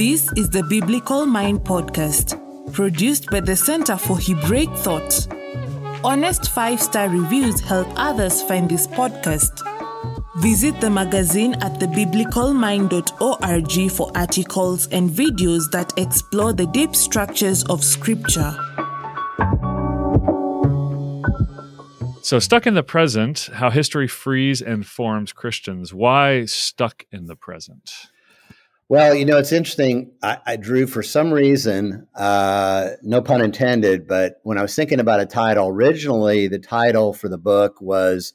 This is the Biblical Mind Podcast, produced by the Center for Hebraic Thought. Honest five star reviews help others find this podcast. Visit the magazine at thebiblicalmind.org for articles and videos that explore the deep structures of Scripture. So, stuck in the present, how history frees and forms Christians. Why stuck in the present? Well, you know, it's interesting. I, I Dru for some reason, uh, no pun intended, but when I was thinking about a title, originally the title for the book was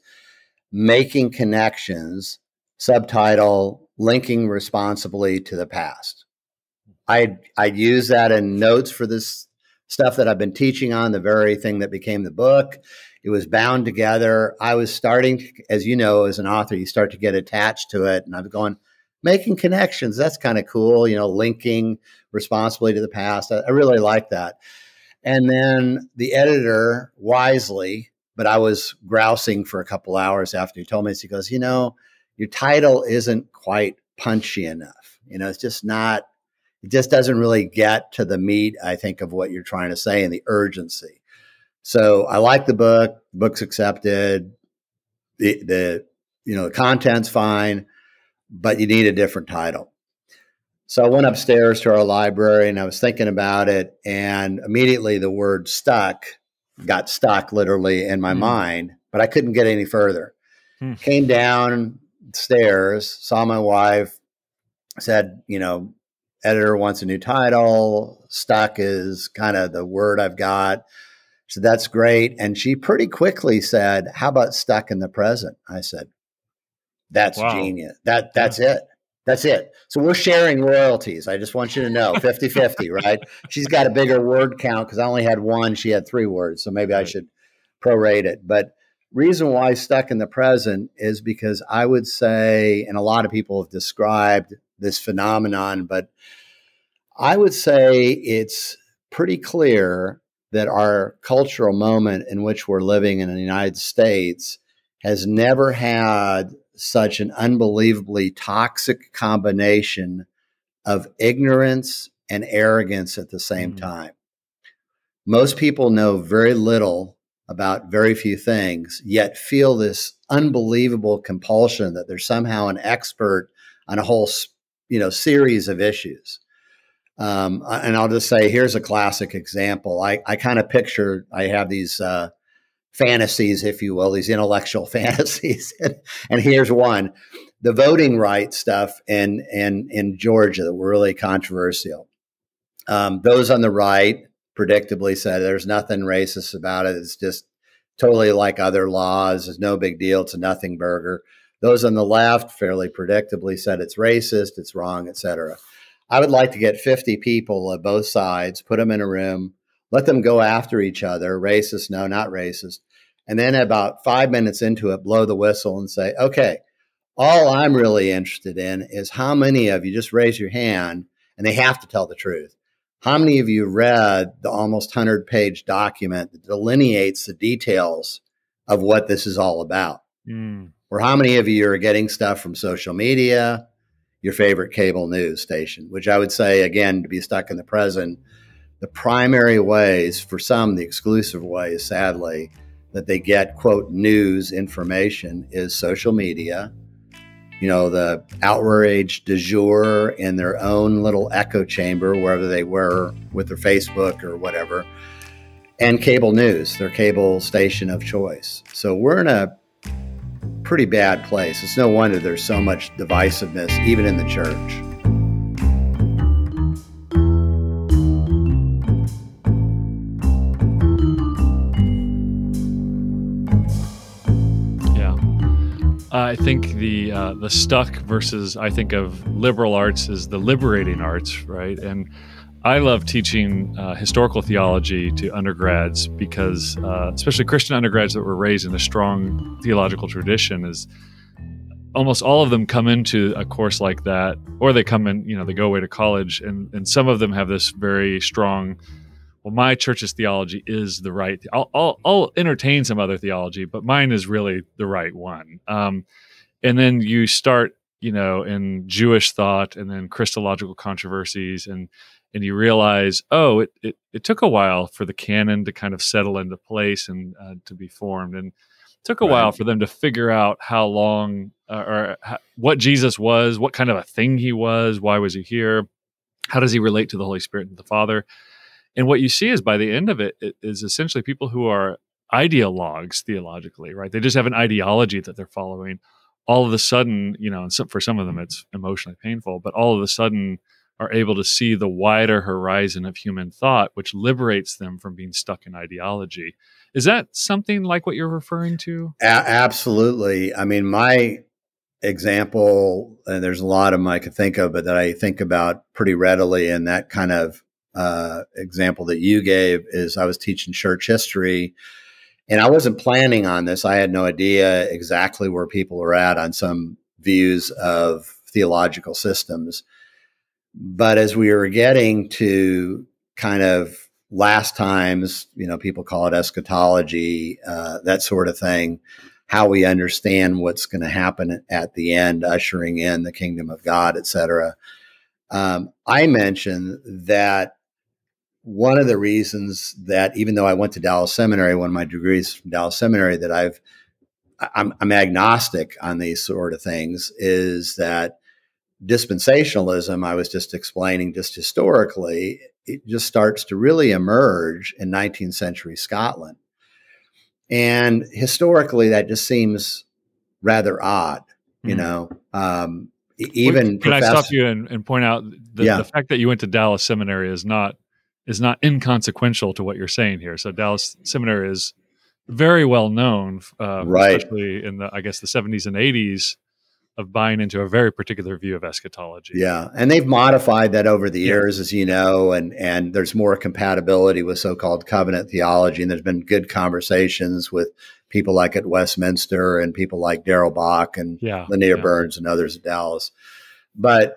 Making Connections, subtitle Linking Responsibly to the Past. I'd, I'd use that in notes for this stuff that I've been teaching on, the very thing that became the book. It was bound together. I was starting, to, as you know, as an author, you start to get attached to it. And I was going, making connections. That's kind of cool, you know, linking responsibly to the past. I, I really like that. And then the editor wisely, but I was grousing for a couple hours after he told me this. He goes, you know, your title isn't quite punchy enough. You know, it's just not, it just doesn't really get to the meat, I think, of what you're trying to say and the urgency. So I like the book. The book's accepted. The the you know the content's fine, but you need a different title. So I went upstairs to our library and I was thinking about it, and immediately the word stuck got stuck literally in my mm. mind, but I couldn't get any further. Mm. Came down stairs, saw my wife, said, you know, editor wants a new title. Stuck is kind of the word I've got. So that's great. And she pretty quickly said, How about stuck in the present? I said, That's wow. genius. That that's yeah. it. That's it. So we're sharing royalties. I just want you to know 50 50, right? She's got a bigger word count because I only had one. She had three words. So maybe. I should prorate it. But reason why stuck in the present is because I would say, and a lot of people have described this phenomenon, but I would say it's pretty clear that our cultural moment in which we're living in the United States has never had such an unbelievably toxic combination of ignorance and arrogance at the same mm. time. Most people know very little about very few things, yet feel this unbelievable compulsion that they're somehow an expert on a whole, you know, series of issues. Um, and I'll just say, here's a classic example. I, I kind of picture, I have these uh, fantasies, if you will, these intellectual fantasies. and, here's one the voting rights stuff in, in, in Georgia that were really controversial. Um, those on the right predictably said there's nothing racist about it. It's just totally like other laws. It's no big deal. It's a nothing burger. Those on the left fairly predictably said it's racist, it's wrong, etc. I would like to get 50 people of both sides, put them in a room, let them go after each other, racist, no, not racist. And then about five minutes into it, blow the whistle and say, okay, all I'm really interested in is how many of you just raise your hand and they have to tell the truth. How many of you read the almost 100 page document that delineates the details of what this is all about? Mm. Or how many of you are getting stuff from social media, your favorite cable news station, which I would say, again, to be stuck in the present, the primary ways, for some, the exclusive ways, sadly, that they get, quote, news information is social media, you know, the outrage du jour in their own little echo chamber, wherever they were with their Facebook or whatever, and cable news, their cable station of choice. So we're in a pretty bad place. It's no wonder there's so much divisiveness, even in the church. I think the uh, the stuck versus I think of liberal arts is the liberating arts, right? And I love teaching uh, historical theology to undergrads because, uh, especially Christian undergrads that were raised in a strong theological tradition, is almost all of them come into a course like that, or they come in, you know, they go away to college, and and some of them have this very strong. Well, my church's theology is the right. I'll, I'll, I'll entertain some other theology, but mine is really the right one. Um, and then you start you know, in Jewish thought and then Christological controversies and and you realize, oh, it, it, it took a while for the canon to kind of settle into place and uh, to be formed. And it took a right. while for them to figure out how long uh, or how, what Jesus was, what kind of a thing he was, why was he here, how does he relate to the Holy Spirit and the Father. And what you see is by the end of it, it is essentially people who are ideologues theologically, right? They just have an ideology that they're following. All of a sudden, you know, for some of them, it's emotionally painful, but all of a sudden, are able to see the wider horizon of human thought, which liberates them from being stuck in ideology. Is that something like what you're referring to? A- absolutely. I mean, my example, and there's a lot of them I could think of, but that I think about pretty readily, and that kind of uh, example that you gave is I was teaching church history. And I wasn't planning on this. I had no idea exactly where people were at on some views of theological systems. But as we were getting to kind of last times, you know, people call it eschatology, uh, that sort of thing, how we understand what's going to happen at the end, ushering in the kingdom of God, et cetera. Um, I mentioned that one of the reasons that even though I went to Dallas Seminary, one of my degrees from Dallas Seminary, that I've I'm, I'm agnostic on these sort of things is that dispensationalism, I was just explaining just historically, it just starts to really emerge in 19th century Scotland. And historically, that just seems rather odd, you mm. know. Um, even can I stop you and, and point out the, yeah. the, fact that you went to Dallas Seminary is not is not inconsequential to what you're saying here. So Dallas Seminary is very well known, uh, right. especially in the I guess the 70s and 80s of buying into a very particular view of eschatology. Yeah, and they've modified that over the years, yeah. as you know, and and there's more compatibility with so-called covenant theology, and there's been good conversations with people like at Westminster and people like Darrell Bock and yeah, Lanier yeah. Burns and others at Dallas. But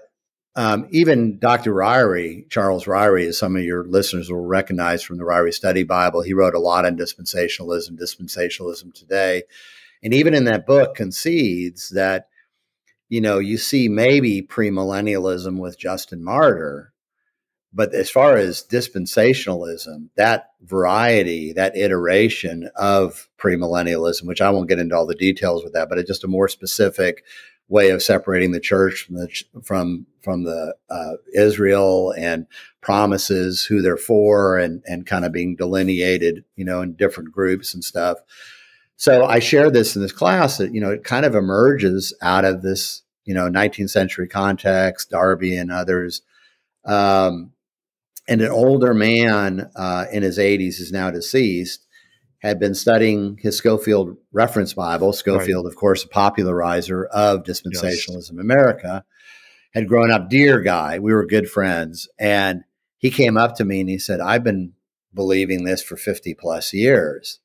um, even Dr. Ryrie, Charles Ryrie, as some of your listeners will recognize from the Ryrie Study Bible, he wrote a lot on dispensationalism, dispensationalism today. And even in that book, concedes that you know, you see maybe premillennialism with Justin Martyr, but as far as dispensationalism, that variety, that iteration of premillennialism, which I won't get into all the details with that, but it's just a more specific way of separating the church from the from from the uh, Israel and promises who they're for and and kind of being delineated, you know, in different groups and stuff. So I share this in this class that, you know, it kind of emerges out of this, you know, 19th century context, Darby and others. Um, and an older man uh, in his 80s is now deceased, had been studying his Scofield Reference Bible. Scofield, right. of course, a popularizer of dispensationalism yes. America, had grown up, dear guy. We were good friends. And he came up to me and he said, I've been believing this for 50 plus years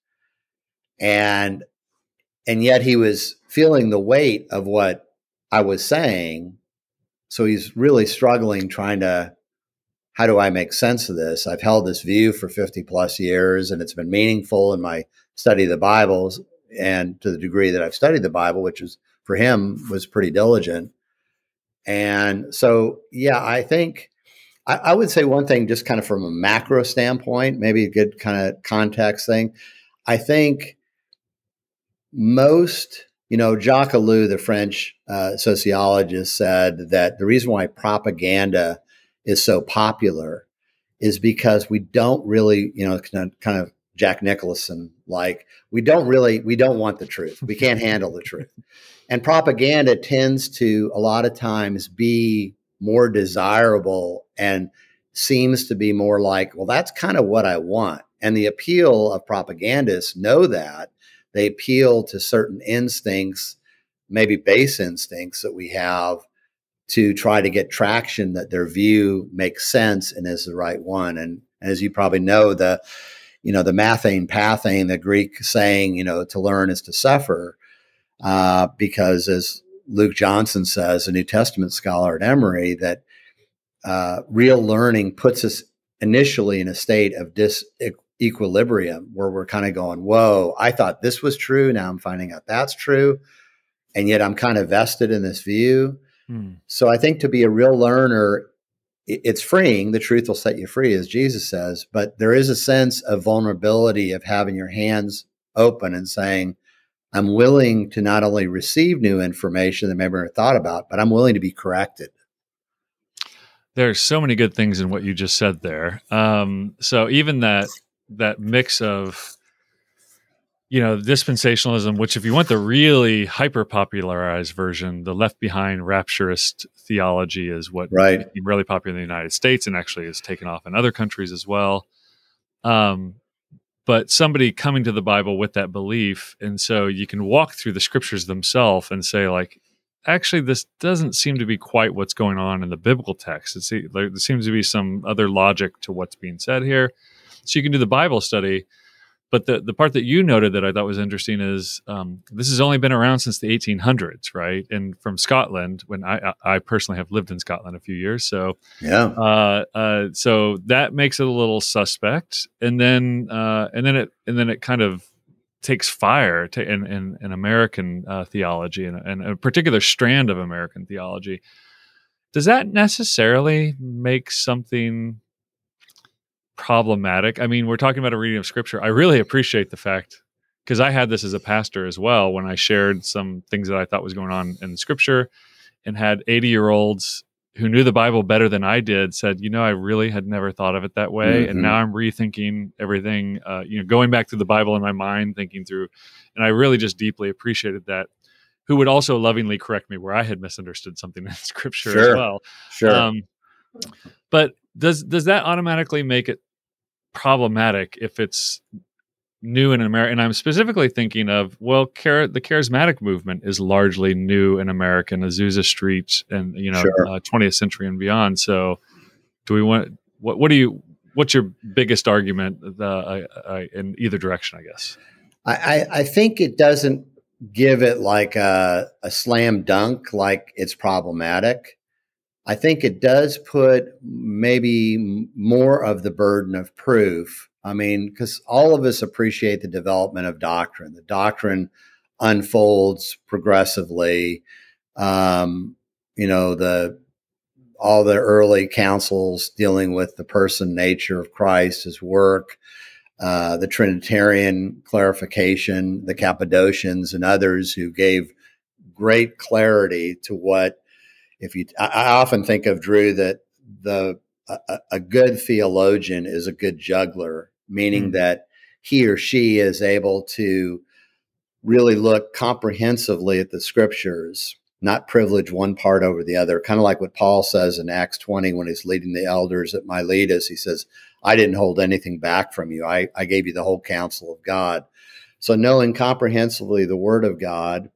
and and yet he was feeling the weight of what I was saying. So he's really struggling trying to how do I make sense of this? I've held this view for 50 plus years and it's been meaningful in my study of the Bibles and to the degree that I've studied the Bible, which is for him was pretty diligent. And so, yeah, I think I, I would say one thing, just kind of from a macro standpoint, maybe a good kind of context thing. I think most, you know, Jacques Ellul, the French uh, sociologist, said that the reason why propaganda is so popular is because we don't really, you know, kind of Jack Nicholson like we don't really we don't want the truth. We can't handle the truth. And propaganda tends to a lot of times be more desirable and seems to be more like, well, that's kind of what I want. And the appeal of propagandists know that they appeal to certain instincts, maybe base instincts that we have to try to get traction that their view makes sense and is the right one. And as you probably know, the you know the mathane pathane, the Greek saying, you know, to learn is to suffer, uh, because as Luke Johnson says, a New Testament scholar at Emory, that uh, real learning puts us initially in a state of disequilibrium where we're kind of going, whoa, I thought this was true. Now I'm finding out that's true. And yet I'm kind of vested in this view. Hmm. So I think to be a real learner, it's freeing. The truth will set you free, as Jesus says. But there is a sense of vulnerability of having your hands open and saying, I'm willing to not only receive new information that maybe I never thought about, but I'm willing to be corrected. There's so many good things in what you just said there. Um, so even that that mix of you know dispensationalism which if you want the really hyper popularized version the left behind rapturist theology is what right. became really popular in the united states and actually is taken off in other countries as well. Um, but somebody coming to the bible with that belief and so you can walk through the scriptures themselves and say like actually this doesn't seem to be quite what's going on in the biblical text. It's, there seems to be some other logic to what's being said here. So you can do the bible study but the, the part that you noted that I thought was interesting is um, this has only been around since the 1800s, right? And from Scotland, when I, I personally have lived in Scotland a few years, so yeah, uh, uh, so that makes it a little suspect. And then uh, and then it and then it kind of takes fire to, in, in, in American uh, theology and, and a particular strand of American theology. Does that necessarily make something problematic. I mean, we're talking about a reading of scripture. I really appreciate the fact because I had this as a pastor as well when I shared some things that I thought was going on in scripture and had 80 year olds who knew the Bible better than I did said, you know, I really had never thought of it that way. Mm-hmm. And now I'm rethinking everything, uh, you know, going back to the Bible in my mind, thinking through. And I really just deeply appreciated that. Who would also lovingly correct me where I had misunderstood something in scripture sure. as well. Sure. Um, but does does that automatically make it problematic if it's new in America? And I'm specifically thinking of well, char- the charismatic movement is largely new in America, Azusa Street, and you know, sure. uh, 20th century and beyond. So, do we want what? What do you? What's your biggest argument uh, in either direction? I guess. I, I think it doesn't give it like a, a slam dunk, like it's problematic. I think it does put maybe more of the burden of proof. I mean, because all of us appreciate the development of doctrine. The doctrine unfolds progressively. Um, you know, the all the early councils dealing with the person nature of Christ, his work, uh, the Trinitarian clarification, the Cappadocians, and others who gave great clarity to what if you, I, I often think of Dru that the a, a, good theologian is a good juggler, meaning mm. that he or she is able to really look comprehensively at the scriptures, not privilege one part over the other. Kind of like what Paul says in Acts 20 when he's leading the elders at Miletus. He says, I didn't hold anything back from you. I, I gave you the whole counsel of God. So knowing comprehensively the word of God,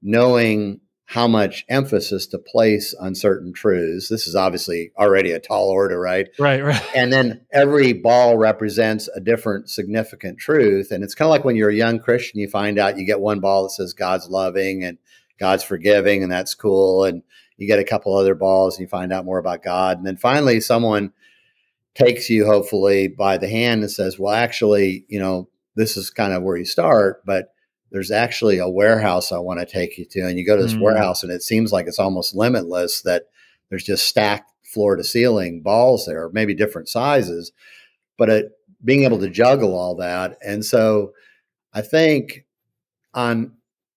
knowing how much emphasis to place on certain truths. This is obviously already a tall order, right? Right, right. And then every ball represents a different significant truth. And it's kind of like when you're a young Christian, you find out you get one ball that says God's loving and God's forgiving, and that's cool. And you get a couple other balls and you find out more about God. And then finally, someone takes you, hopefully, by the hand and says, Well, actually, you know, this is kind of where you start, but there's actually a warehouse I want to take you to. And you go to this mm. warehouse and it seems like it's almost limitless that there's just stacked floor to ceiling balls there, maybe different sizes, but it, being able to juggle all that. And so I think on,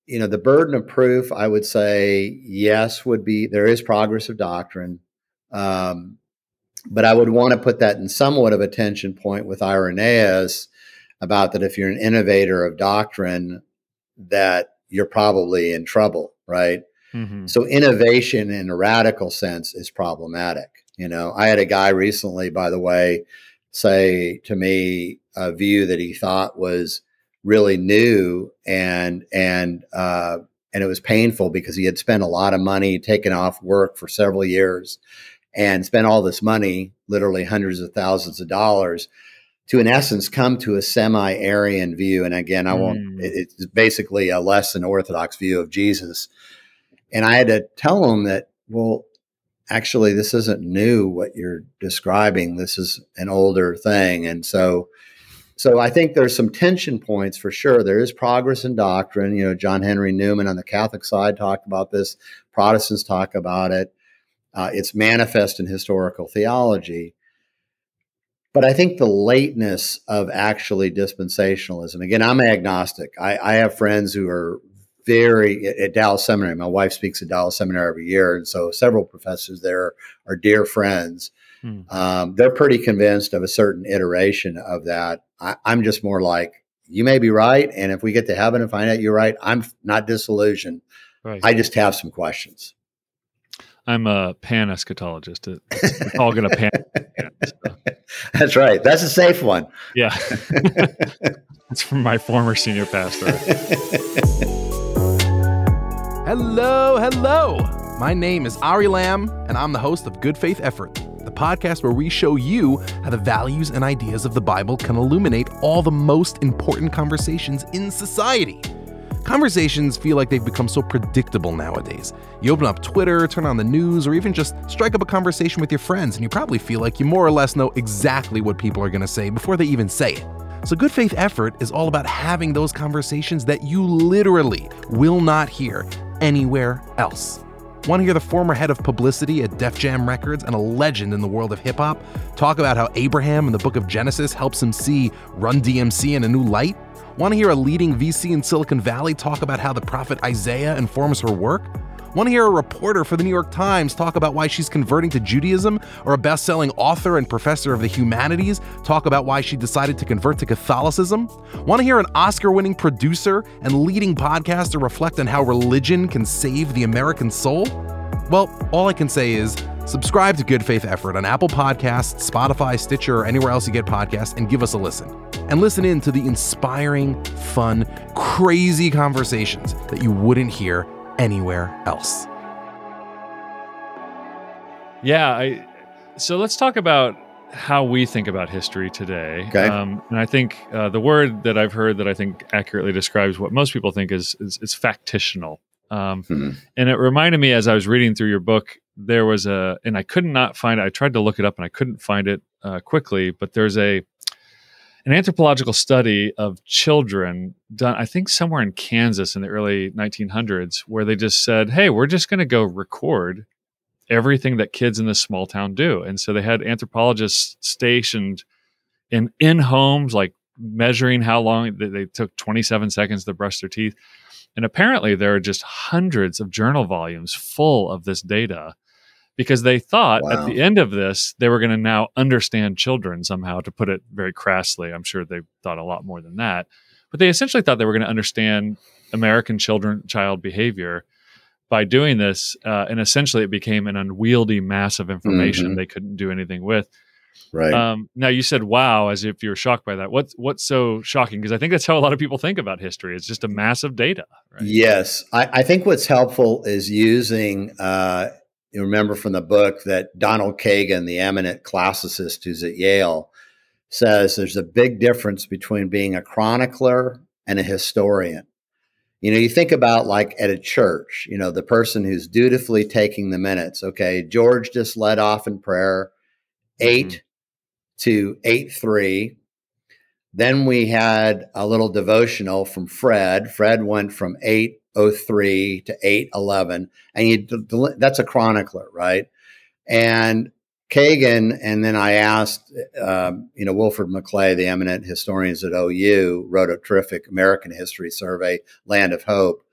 you know, the burden of proof, I would say yes, would be there is progress of doctrine. Um, but I would want to put that in somewhat of a tension point with Irenaeus about that if you're an innovator of doctrine, that you're probably in trouble, right? Mm-hmm. So innovation in a radical sense is problematic. You know, I had a guy recently, by the way, say to me a view that he thought was really new and and uh, and it was painful because he had spent a lot of money, taken off work for several years, and spent all this money, literally hundreds of thousands of dollars, to in essence come to a semi-Arian view. And again, I won't. Mm. It's basically a less than orthodox view of Jesus. And I had to tell them that, well, actually, this isn't new. What you're describing, this is an older thing. And so, so I think there's some tension points for sure. There is progress in doctrine. You know, John Henry Newman on the Catholic side talked about this. Protestants talk about it. Uh, it's manifest in historical theology. But I think the lateness of actually dispensationalism. Again, I'm agnostic. I, I have friends who are very at, at Dallas Seminary. My wife speaks at Dallas Seminary every year, and so several professors there are dear friends. Hmm. Um, they're pretty convinced of a certain iteration of that. I, I'm just more like, you may be right, and if we get to heaven and find out you're right, I'm not disillusioned. Right. I just have some questions. I'm a pan eschatologist. It's all going to pan. So. That's right. That's a safe one. Yeah. It's from my former senior pastor. hello, hello. My name is Ari Lamm, and I'm the host of Good Faith Effort, the podcast where we show you how the values and ideas of the Bible can illuminate all the most important conversations in society. Conversations feel like they've become so predictable nowadays. You open up Twitter, turn on the news, or even just strike up a conversation with your friends, and you probably feel like you more or less know exactly what people are going to say before they even say it. So, good faith effort is all about having those conversations that you literally will not hear anywhere else. Want to hear the former head of publicity at Def Jam Records and a legend in the world of hip hop talk about how Abraham in the book of Genesis helps him see Run DMC in a new light? Want to hear a leading VC in Silicon Valley talk about how the prophet Isaiah informs her work? Want to hear a reporter for the New York Times talk about why she's converting to Judaism, or a best selling author and professor of the humanities talk about why she decided to convert to Catholicism? Want to hear an Oscar winning producer and leading podcaster reflect on how religion can save the American soul? Well, all I can say is subscribe to Good Faith Effort on Apple Podcasts, Spotify, Stitcher, or anywhere else you get podcasts, and give us a listen and listen in to the inspiring, fun, crazy conversations that you wouldn't hear anywhere else. Yeah, I so let's talk about how we think about history today. Okay. Um, and I think uh, the word that I've heard that I think accurately describes what most people think is is, is factitional. Um, hmm And it reminded me as I was reading through your book, there was a, and I could not not find it. I tried to look it up and I couldn't find it uh, quickly, but there's a an anthropological study of children done, I think, somewhere in Kansas in the early 1900s, where they just said, hey, we're just going to go record everything that kids in this small town do. And so they had anthropologists stationed in in homes, like measuring how long they, they took 27 seconds to brush their teeth. And apparently, there are just hundreds of journal volumes full of this data because they thought wow. at the end of this they were going to now understand children somehow to put it very crassly i'm sure they thought a lot more than that but they essentially thought they were going to understand american children child behavior by doing this uh, and essentially it became an unwieldy mass of information mm-hmm. they couldn't do anything with right um, now you said wow as if you're shocked by that what's what's so shocking because i think that's how a lot of people think about history it's just a mass of data right? yes I, I, think what's helpful is using uh, you remember from the book that Donald Kagan, the eminent classicist who's at Yale, says there's a big difference between being a chronicler and a historian. You know, you think about like at a church, you know, the person who's dutifully taking the minutes. Okay, George just led off in prayer, 8 mm-hmm. To 8 3. Then we had a little devotional from Fred. Fred went from 8 03 to 811 and you that's a chronicler right and kagan and then i asked um, you know wilfred mcclay the eminent historians at ou wrote a terrific american history survey land of hope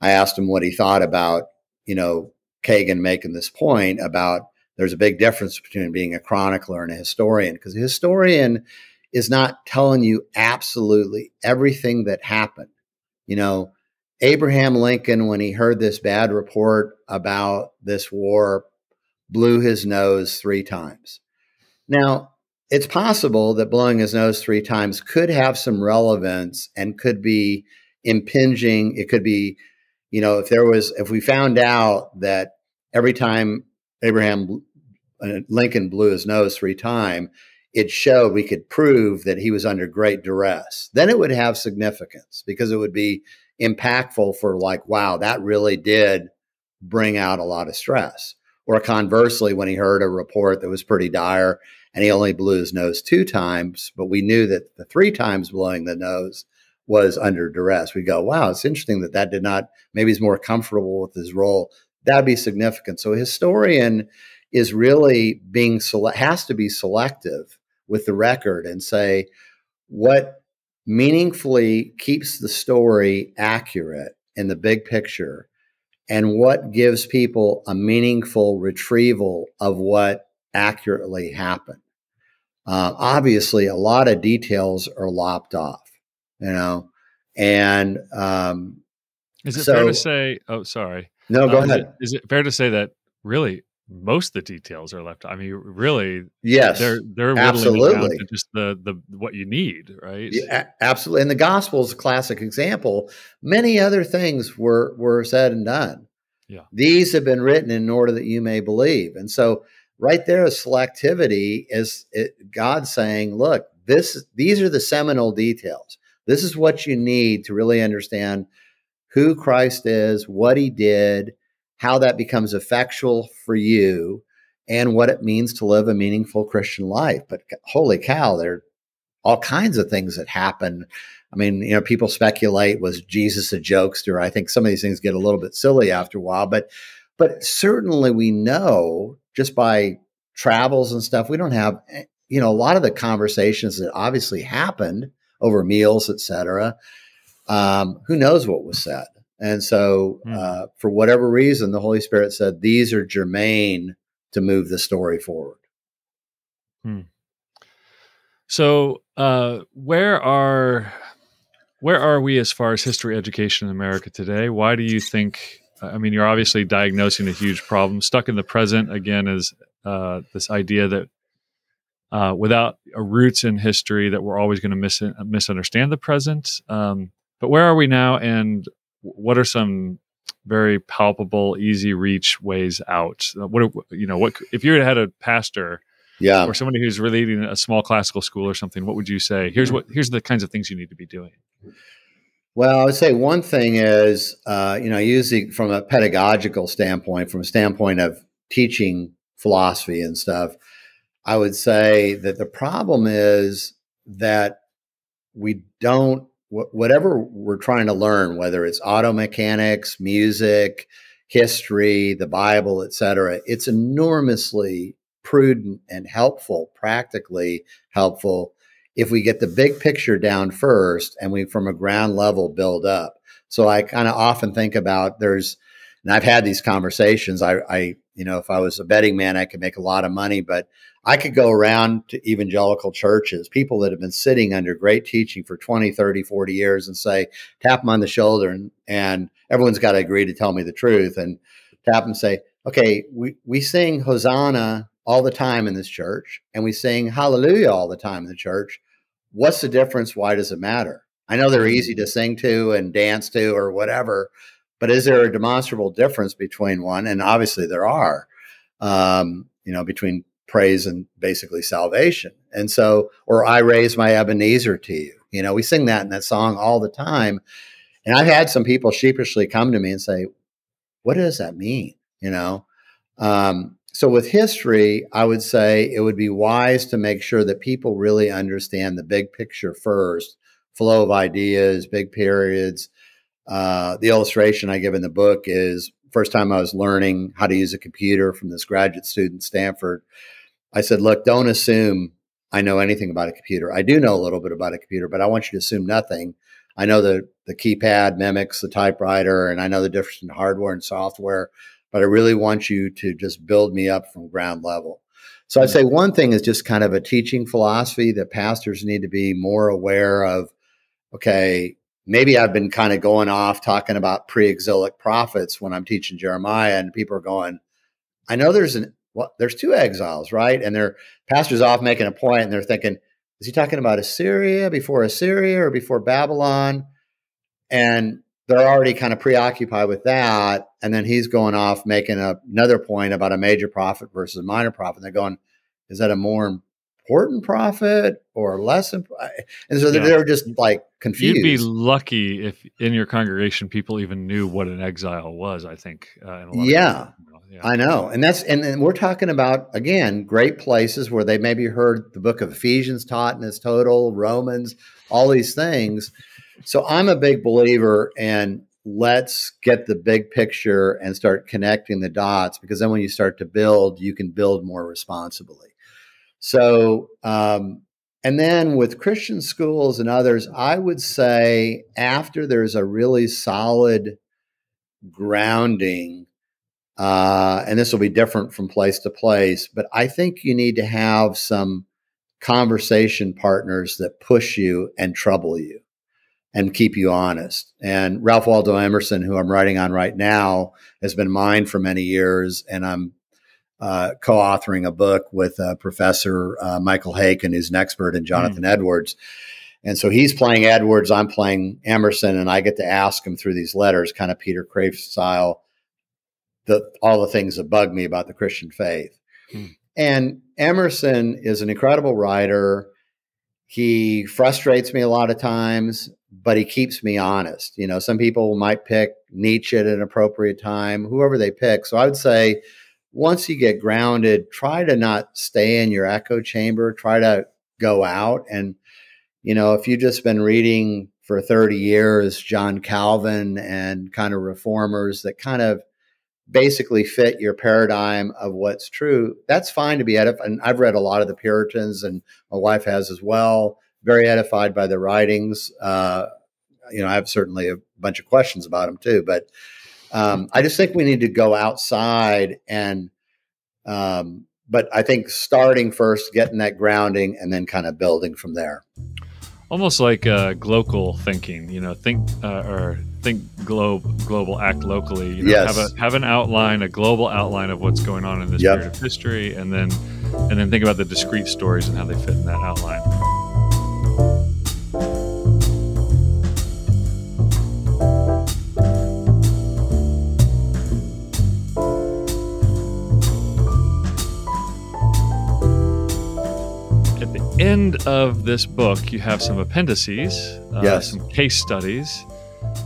i asked him what he thought about you know kagan making this point about there's a big difference between being a chronicler and a historian because a historian is not telling you absolutely everything that happened you know Abraham Lincoln, when he heard this bad report about this war, blew his nose three times. Now, it's possible that blowing his nose three times could have some relevance and could be impinging. It could be, you know, if there was, if we found out that every time Abraham uh, Lincoln blew his nose three times, it showed we could prove that he was under great duress. Then it would have significance because it would be impactful for like, wow, that really did bring out a lot of stress. or conversely, when he heard a report that was pretty dire and he only blew his nose two times, but we knew that the three times blowing the nose was under duress. We go, wow, it's interesting that that did not, maybe he's more comfortable with his role. That'd be significant. So a historian is really being, sele- has to be selective with the record and say what meaningfully keeps the story accurate in the big picture and what gives people a meaningful retrieval of what accurately happened. Uh, obviously, a lot of details are lopped off, you know, and um, is it so, fair to say? Oh, sorry. No, go uh, ahead. Is it, is it fair to say that really most of the details are left. I mean, really, yes, they're they're absolutely just the the what you need, right? Yeah, absolutely. And the gospel is a classic example. Many other things were were said and done. Yeah, these have been written in order that you may believe, and so right there, selectivity is it, God saying, "Look, this these are the seminal details. This is what you need to really understand." Who Christ is, what he did, how that becomes effectual for you and what it means to live a meaningful Christian life. But holy cow, there are all kinds of things that happen. I mean, you know, people speculate was Jesus a jokester? I think some of these things get a little bit silly after a while, but but certainly we know just by travels and stuff, we don't have eh, you know a lot of the conversations that obviously happened over meals, etc. Um, who knows what was said? And so, mm. uh, for whatever reason, the Holy Spirit said these are germane to move the story forward. Hmm. So, uh, where are where are we as far as history education in America today? Why do you think? I mean, you're obviously diagnosing a huge problem. Stuck in the present again is uh, this idea that uh, without roots in history, that we're always going to mis- misunderstand the present. Um, but where are we now, and what are some very palpable, easy reach ways out? Uh, what are, you know? What if you had a pastor, yeah, or somebody who's really leading a small classical school or something? What would you say? Here's what here's the kinds of things you need to be doing. Well, I would say one thing is, uh, you know, using from a pedagogical standpoint, from a standpoint of teaching philosophy and stuff, I would say that the problem is that we don't whatever we're trying to learn, whether it's auto mechanics, music, history, the Bible, etc., it's enormously prudent and helpful, practically helpful, if we get the big picture down first and we from a ground level build up. So I kind of often think about there's, and I've had these conversations. I, I, you know, if I was a betting man, I could make a lot of money, but I could go around to evangelical churches, people that have been sitting under great teaching for 20, 30, 40 years and say, tap them on the shoulder and, and everyone's got to agree to tell me the truth and tap them and say, okay, we, we sing Hosanna all the time in this church and we sing Hallelujah all the time in the church. What's the difference? Why does it matter? I know they're easy to sing to and dance to or whatever, but is there a demonstrable difference between one? And obviously there are, um, you know, between praise and basically salvation. And so, or I raise my Ebenezer to you. You know, we sing that in that song all the time. And I've had some people sheepishly come to me and say, what does that mean? You know? Um, so with history, I would say it would be wise to make sure that people really understand the big picture first, flow of ideas, big periods. Uh, the illustration I give in the book is first time I was learning how to use a computer from this graduate student, Stanford. I said, look, don't assume I know anything about a computer. I do know a little bit about a computer, but I want you to assume nothing. I know the the keypad mimics the typewriter, and I know the difference in hardware and software, but I really want you to just build me up from ground level. So I'd mm. say one thing is just kind of a teaching philosophy that pastors need to be more aware of. Okay, maybe I've been kind of going off talking about pre-exilic prophets when I'm teaching Jeremiah, and people are going, I know there's an well, there's two exiles, right? And their pastor's off making a point, and they're thinking, is he talking about Assyria before Assyria or before Babylon? And they're already kind of preoccupied with that. And then he's going off making a, another point about a major prophet versus a minor prophet. And they're going, is that a more important prophet or less important? And so yeah. they're just like confused. You'd be lucky if in your congregation people even knew what an exile was, I think. Uh, yeah. Yeah. I know. And that's, and, and we're talking about, again, great places where they maybe heard the book of Ephesians taught in its total, Romans, all these things. So I'm a big believer in let's get the big picture and start connecting the dots because then when you start to build, you can build more responsibly. So, um, and then with Christian schools and others, I would say after there's a really solid grounding, uh, and this will be different from place to place, but I think you need to have some conversation partners that push you and trouble you and keep you honest. And Ralph Waldo Emerson, who I'm writing on right now, has been mine for many years, and I'm uh, co-authoring a book with uh, Professor uh, Michael Haykin, who's an expert in Jonathan mm. Edwards. And so he's playing Edwards, I'm playing Emerson, and I get to ask him through these letters, kind of Peter Kreeft style, the, all the things that bug me about the Christian faith. Mm. And Emerson is an incredible writer. He frustrates me a lot of times, but he keeps me honest. You know, some people might pick Nietzsche at an appropriate time, whoever they pick. So I would say, once you get grounded, try to not stay in your echo chamber, try to go out. And, you know, if you've just been reading for 30 years, John Calvin and kind of reformers that kind of basically fit your paradigm of what's true, that's fine to be edified. And I've read a lot of the Puritans, and my wife has as well. Very edified by the writings. Uh, you know, I have certainly a bunch of questions about them too, but um, I just think we need to go outside and, um, but I think starting first, getting that grounding, and then kind of building from there. Almost like uh, global thinking, you know, think uh, or think globe, global, act locally. You know, yes. Have a have an outline, a global outline of what's going on in this yep. period of history, and then and then think about the discrete stories and how they fit in that outline. End of this book, you have some appendices, uh, yes. some case studies,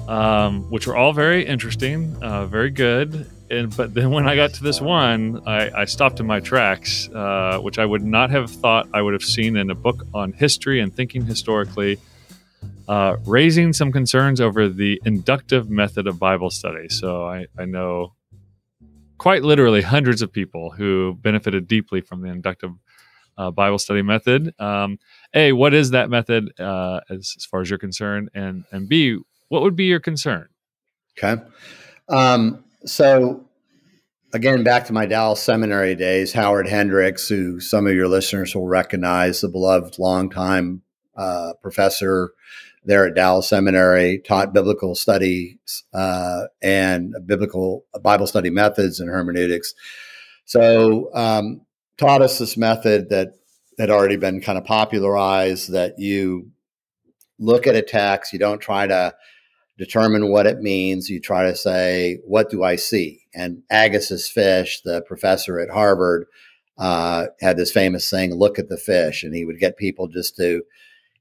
um, which were all very interesting, uh, very good. And but then when I got to this one, I, I stopped in my tracks, uh, which I would not have thought I would have seen in a book on history and thinking historically, uh, raising some concerns over the inductive method of Bible study. So I, I know quite literally hundreds of people who benefited deeply from the inductive uh, Bible study method. Um, a, what is that method uh, as, as far as you're concerned? And, and B, what would be your concern? Okay. Um, so, again, back to my Dallas seminary days, Howard Hendricks, who some of your listeners will recognize, the beloved longtime uh, professor there at Dallas Seminary, taught biblical studies uh, and biblical Bible study methods and hermeneutics. So, um, taught us this method that had already been kind of popularized that you look at a text, you don't try to determine what it means, you try to say, What do I see? And Agassiz Fish, the professor at Harvard, uh, had this famous saying, Look at the fish. And he would get people just to,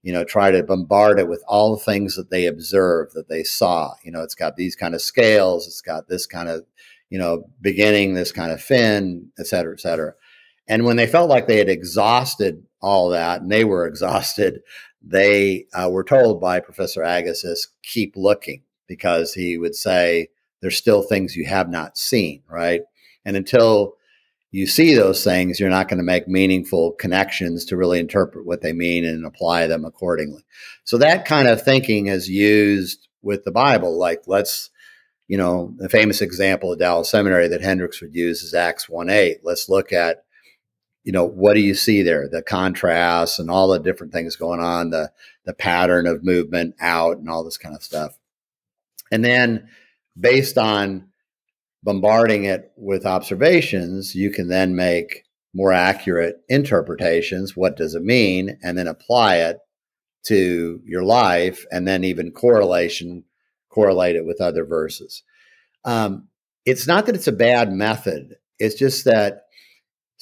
you know, try to bombard it with all the things that they observed, that they saw. You know, it's got these kind of scales, it's got this kind of, you know, beginning, this kind of fin, et cetera, et cetera. And when they felt like they had exhausted all that and they were exhausted, they uh, were told by Professor Agassiz, keep looking, because he would say, there's still things you have not seen, right? And until you see those things, you're not going to make meaningful connections to really interpret what they mean and apply them accordingly. So that kind of thinking is used with the Bible. Like, let's, you know, the famous example of Dallas Seminary that Hendricks would use is Acts 1 8. Let's look at you know what do you see there? The contrasts and all the different things going on the the pattern of movement out and all this kind of stuff. And then based on bombarding it with observations you can then make more accurate interpretations what does it mean and then apply it to your life and then even correlation correlate it with other verses. Um, it's not that it's a bad method. It's just that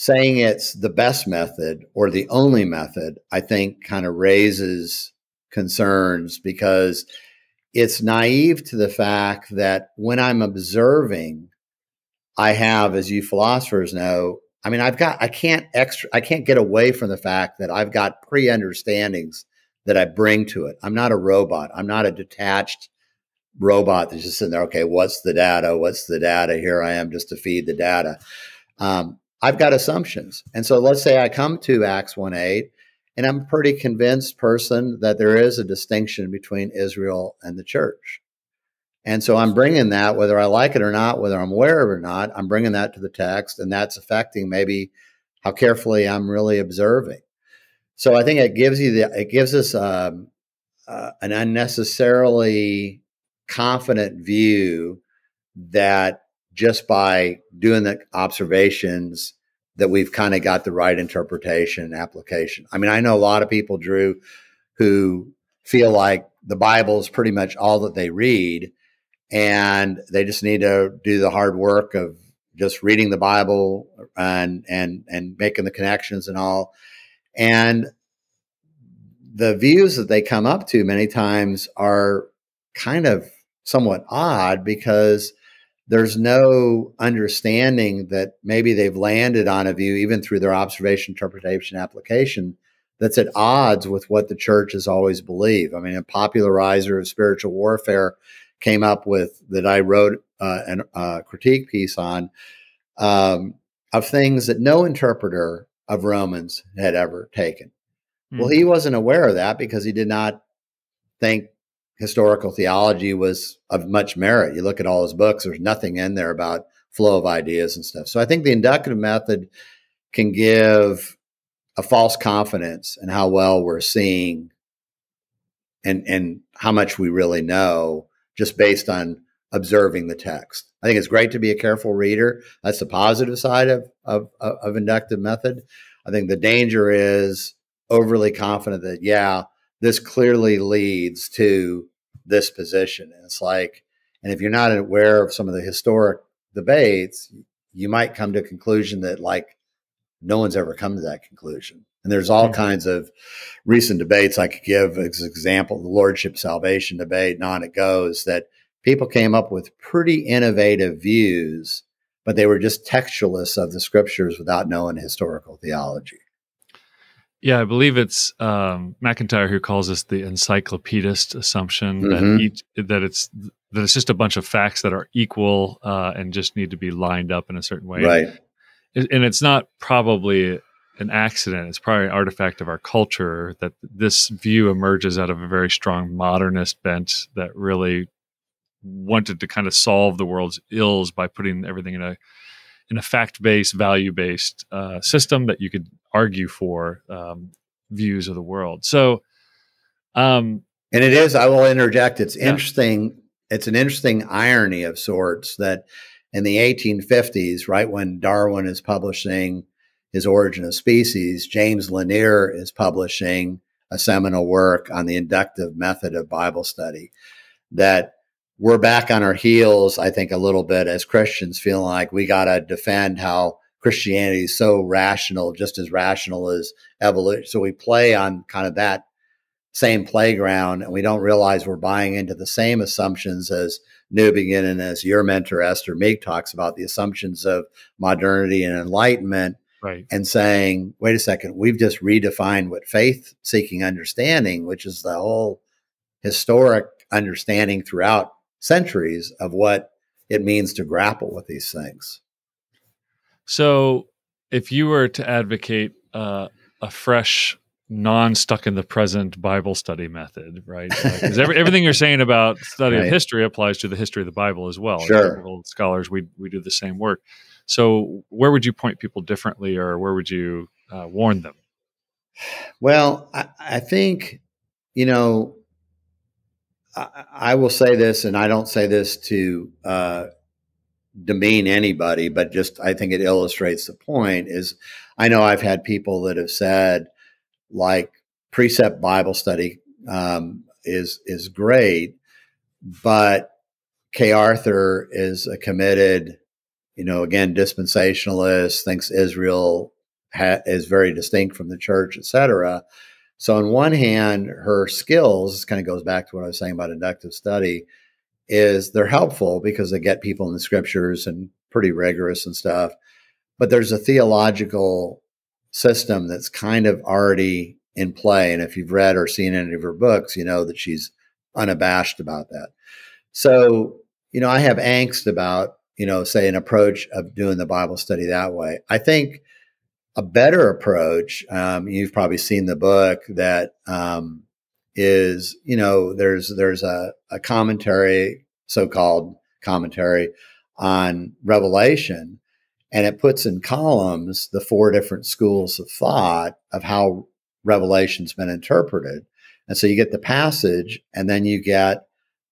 saying it's the best method or the only method, I think kind of raises concerns because it's naive to the fact that when I'm observing, I have, as you philosophers know, I mean, I've got, I can't extra, I can't get away from the fact that I've got pre understandings that I bring to it. I'm not a robot. I'm not a detached robot that's just sitting there. Okay, what's the data? What's the data? Here I am just to feed the data. Um, I've got assumptions. And so let's say I come to Acts 1 8, and I'm a pretty convinced person that there is a distinction between Israel and the church. And so I'm bringing that, whether I like it or not, whether I'm aware of it or not, I'm bringing that to the text, and that's affecting maybe how carefully I'm really observing. So I think it gives you the, it gives us um, uh, an unnecessarily confident view that just by doing the observations that we've kind of got the right interpretation and application. I mean, I know a lot of people, Dru, who feel like the Bible is pretty much all that they read, and they just need to do the hard work of just reading the Bible and and and making the connections and all. And the views that they come up to many times are kind of somewhat odd because there's no understanding that maybe they've landed on a view, even through their observation, interpretation, application, that's at odds with what the church has always believed. I mean, a popularizer of spiritual warfare came up with that I wrote uh, a uh, critique piece on um, of things that no interpreter of Romans had ever taken. Mm. Well, hmm. he wasn't aware of that because he did not think historical theology was of much merit. You look at all his books, there's nothing in there about flow of ideas and stuff. So I think the inductive method can give a false confidence in how well we're seeing and and how much we really know just based on observing the text. I think it's great to be a careful reader. That's the positive side of, of, of inductive method. I think the danger is overly confident that, yeah, this clearly leads to this position. And it's like, and if you're not aware of some of the historic debates, you might come to a conclusion that like no one's ever come to that conclusion. And there's all mm-hmm. kinds of recent debates I could give as example, the lordship salvation debate, and on it goes, that people came up with pretty innovative views, but they were just textualists of the scriptures without knowing historical theology. Yeah, I believe it's um, MacIntyre who calls this the encyclopedist assumption mm-hmm. that each, that it's that it's just a bunch of facts that are equal uh, and just need to be lined up in a certain way. Right. And it's not probably an accident. It's probably an artifact of our culture that this view emerges out of a very strong modernist bent that really wanted to kind of solve the world's ills by putting everything in a in a fact based, value based uh, system that you could argue for um, views of the world. So, um, and it is. I will interject. It's yeah. interesting. It's an interesting irony of sorts that in the 1850s, right when Darwin is publishing his Origin of Species, James Lanier is publishing a seminal work on the inductive method of Bible study. That we're back on our heels, I think, a little bit as Christians, feeling like we got to defend how Christianity is so rational, just as rational as evolution. So we play on kind of that same playground, and we don't realize we're buying into the same assumptions as Newbigin and as your mentor Esther Meek talks about the assumptions of modernity and enlightenment right. and saying, wait a second, we've just redefined what faith seeking understanding, which is the whole historic understanding throughout centuries of what it means to grapple with these things. So, if you were to advocate uh, a fresh, non stuck in the present Bible study method, right? Because every, everything you're saying about study right. of history applies to the history of the Bible as well. Sure. Scholars, we, we do the same work. So, where would you point people differently, or where would you uh, warn them? Well, I, I think, you know, I, will say this, and I don't say this to uh, demean anybody, but just I think it illustrates the point. Is I know I've had people that have said, like, precept Bible study um, is is great, but Kay Arthur is a committed you know, again, dispensationalist, thinks Israel ha- is very distinct from the church, et cetera. So, on one hand, her skills, this kind of goes back to what I was saying about inductive study, is they're helpful because they get people in the scriptures and pretty rigorous and stuff. But there's a theological system that's kind of already in play. And if you've read or seen any of her books, you know that she's unabashed about that. So, you know, I have angst about, you know, say an approach of doing the Bible study that way. I think a better approach, um, you've probably seen the book that um, is, you know, there's there's a, a commentary, so-called commentary on Revelation, and it puts in columns the four different schools of thought of how Revelation's been interpreted. And so you get the passage, and then you get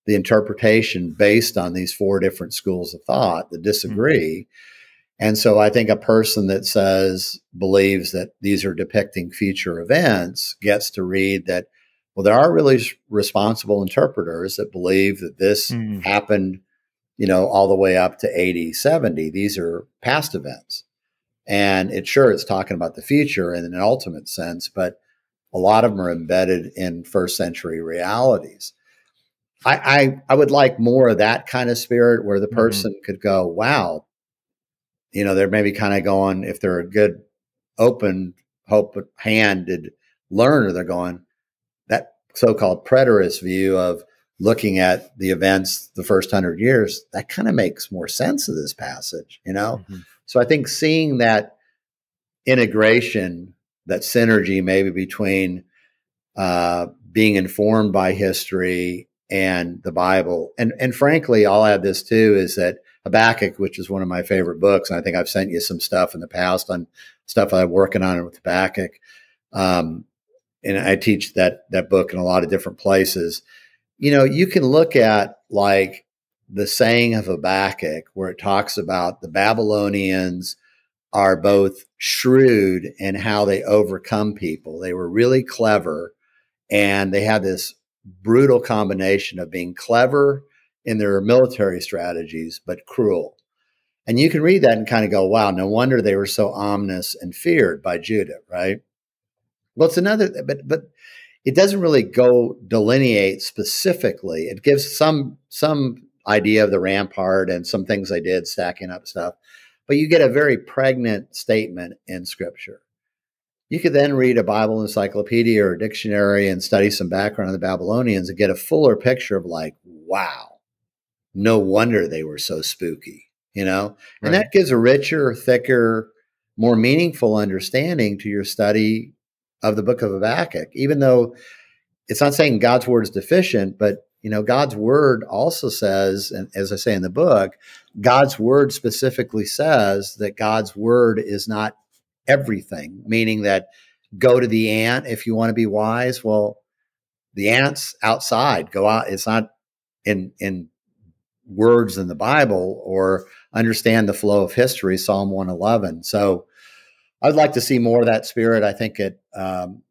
the interpretation based on these four different schools of thought that mm-hmm. disagree. Mm-hmm. And so I think a person that says, believes that these are depicting future events gets to read that, well, there are really responsible interpreters that believe that this mm-hmm. happened, you know, all the way up to 80, 70. These are past events. And it sure it's talking about the future in an ultimate sense, but a lot of them are embedded in first century realities. I, I, I would like more of that kind of spirit where the mm-hmm. person mm-hmm. could go, wow, you know, they're maybe kind of going, if they're a good, open, hope handed learner, they're going, that so called preterist view of looking at the events the first hundred years, that kind of makes more sense of this passage, you know? Mm-hmm. So I think seeing that integration, that synergy maybe between uh, being informed by history and the Bible. And and frankly, I'll add this too is that Habakkuk, which is one of my favorite books, and I think I've sent you some stuff in the past on stuff I'm working on with Habakkuk. Um, and I teach that that book in a lot of different places. You know, you can look at like the saying of Habakkuk, where it talks about the Babylonians are both shrewd in how they overcome people. They were really clever, and they had this brutal combination of being clever in their military strategies, but cruel. And you can read that and kind of go, wow, no wonder they were so ominous and feared by Judah, right? Well, it's another, but, but it doesn't really go delineate specifically. It gives some, some idea of the rampart and some things they did stacking up stuff, but you get a very pregnant statement in scripture. You could then read a Bible encyclopedia or dictionary and study some background on the Babylonians and get a fuller picture of like, wow, no wonder they were so spooky, you know? And that gives a richer, thicker, more meaningful understanding to your study of the book of Habakkuk, even though it's not saying God's word is deficient, but you know, God's word also says, and as I say in the book, God's word specifically says that God's word is not everything, meaning that go to the ant if you want to be wise. Well, the ant's outside. Go out. It's not in in words in the Bible or understand the flow of history. Psalm one eleven. So I'd like to see more of that spirit. I think it um,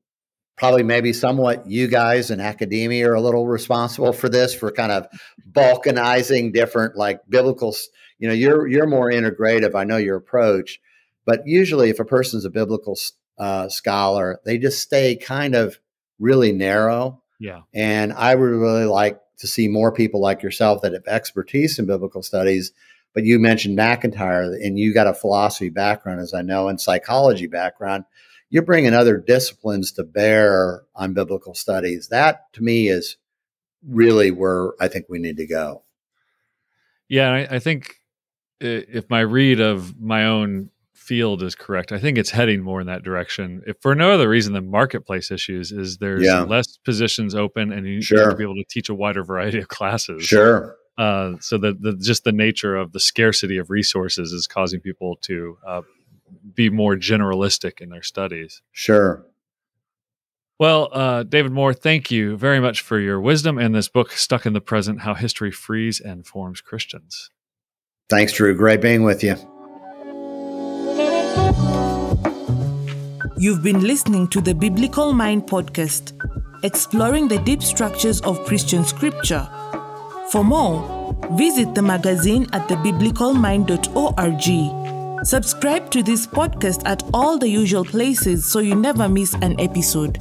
probably maybe somewhat you guys in academia are a little responsible for this for kind of balkanizing different like biblical. You know, you're you're more integrative. I know your approach but usually, if a person's a biblical uh, scholar, they just stay kind of really narrow. Yeah. And I would really like to see more people like yourself that have expertise in biblical studies. But you mentioned MacIntyre, and you got a philosophy background, as I know, and psychology background. You're bringing other disciplines to bear on biblical studies. That, to me, is really where I think we need to go. Yeah, I, I think uh, if my read of my own field is correct. I think it's heading more in that direction. If for no other reason than marketplace issues, is there's yeah. less positions open, and you, sure. have to be able to teach a wider variety of classes. Sure. Uh, so that the, just the nature of the scarcity of resources is causing people to uh, be more generalistic in their studies. Sure. Well, uh, David Moore, thank you very much for your wisdom and this book, Stuck in the Present How History Frees and Forms Christians. Thanks, Dru. Great being with you. You've been listening to the Biblical Mind podcast, exploring the deep structures of Christian scripture. For more, visit the magazine at thebiblicalmind.org. Subscribe to this podcast at all the usual places so you never miss an episode.